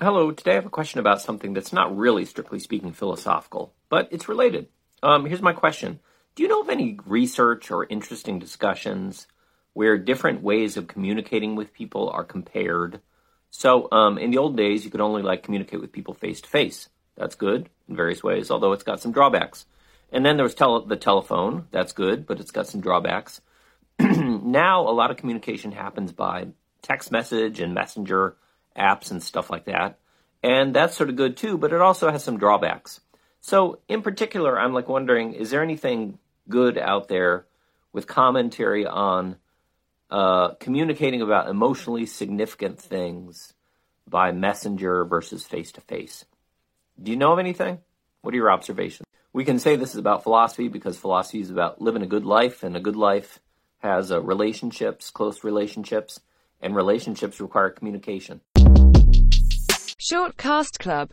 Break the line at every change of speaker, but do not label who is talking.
Hello, today I have a question about something that's not really, strictly speaking, philosophical, but it's related. Um, here's my question Do you know of any research or interesting discussions where different ways of communicating with people are compared? So, um, in the old days, you could only like communicate with people face to face. That's good in various ways, although it's got some drawbacks. And then there was tele- the telephone. That's good, but it's got some drawbacks. now, a lot of communication happens by text message and messenger apps and stuff like that. And that's sort of good too, but it also has some drawbacks. So, in particular, I'm like wondering is there anything good out there with commentary on uh, communicating about emotionally significant things by messenger versus face to face? Do you know of anything? What are your observations? We can say this is about philosophy because philosophy is about living a good life, and a good life has uh, relationships, close relationships, and relationships require communication.
Shortcast Club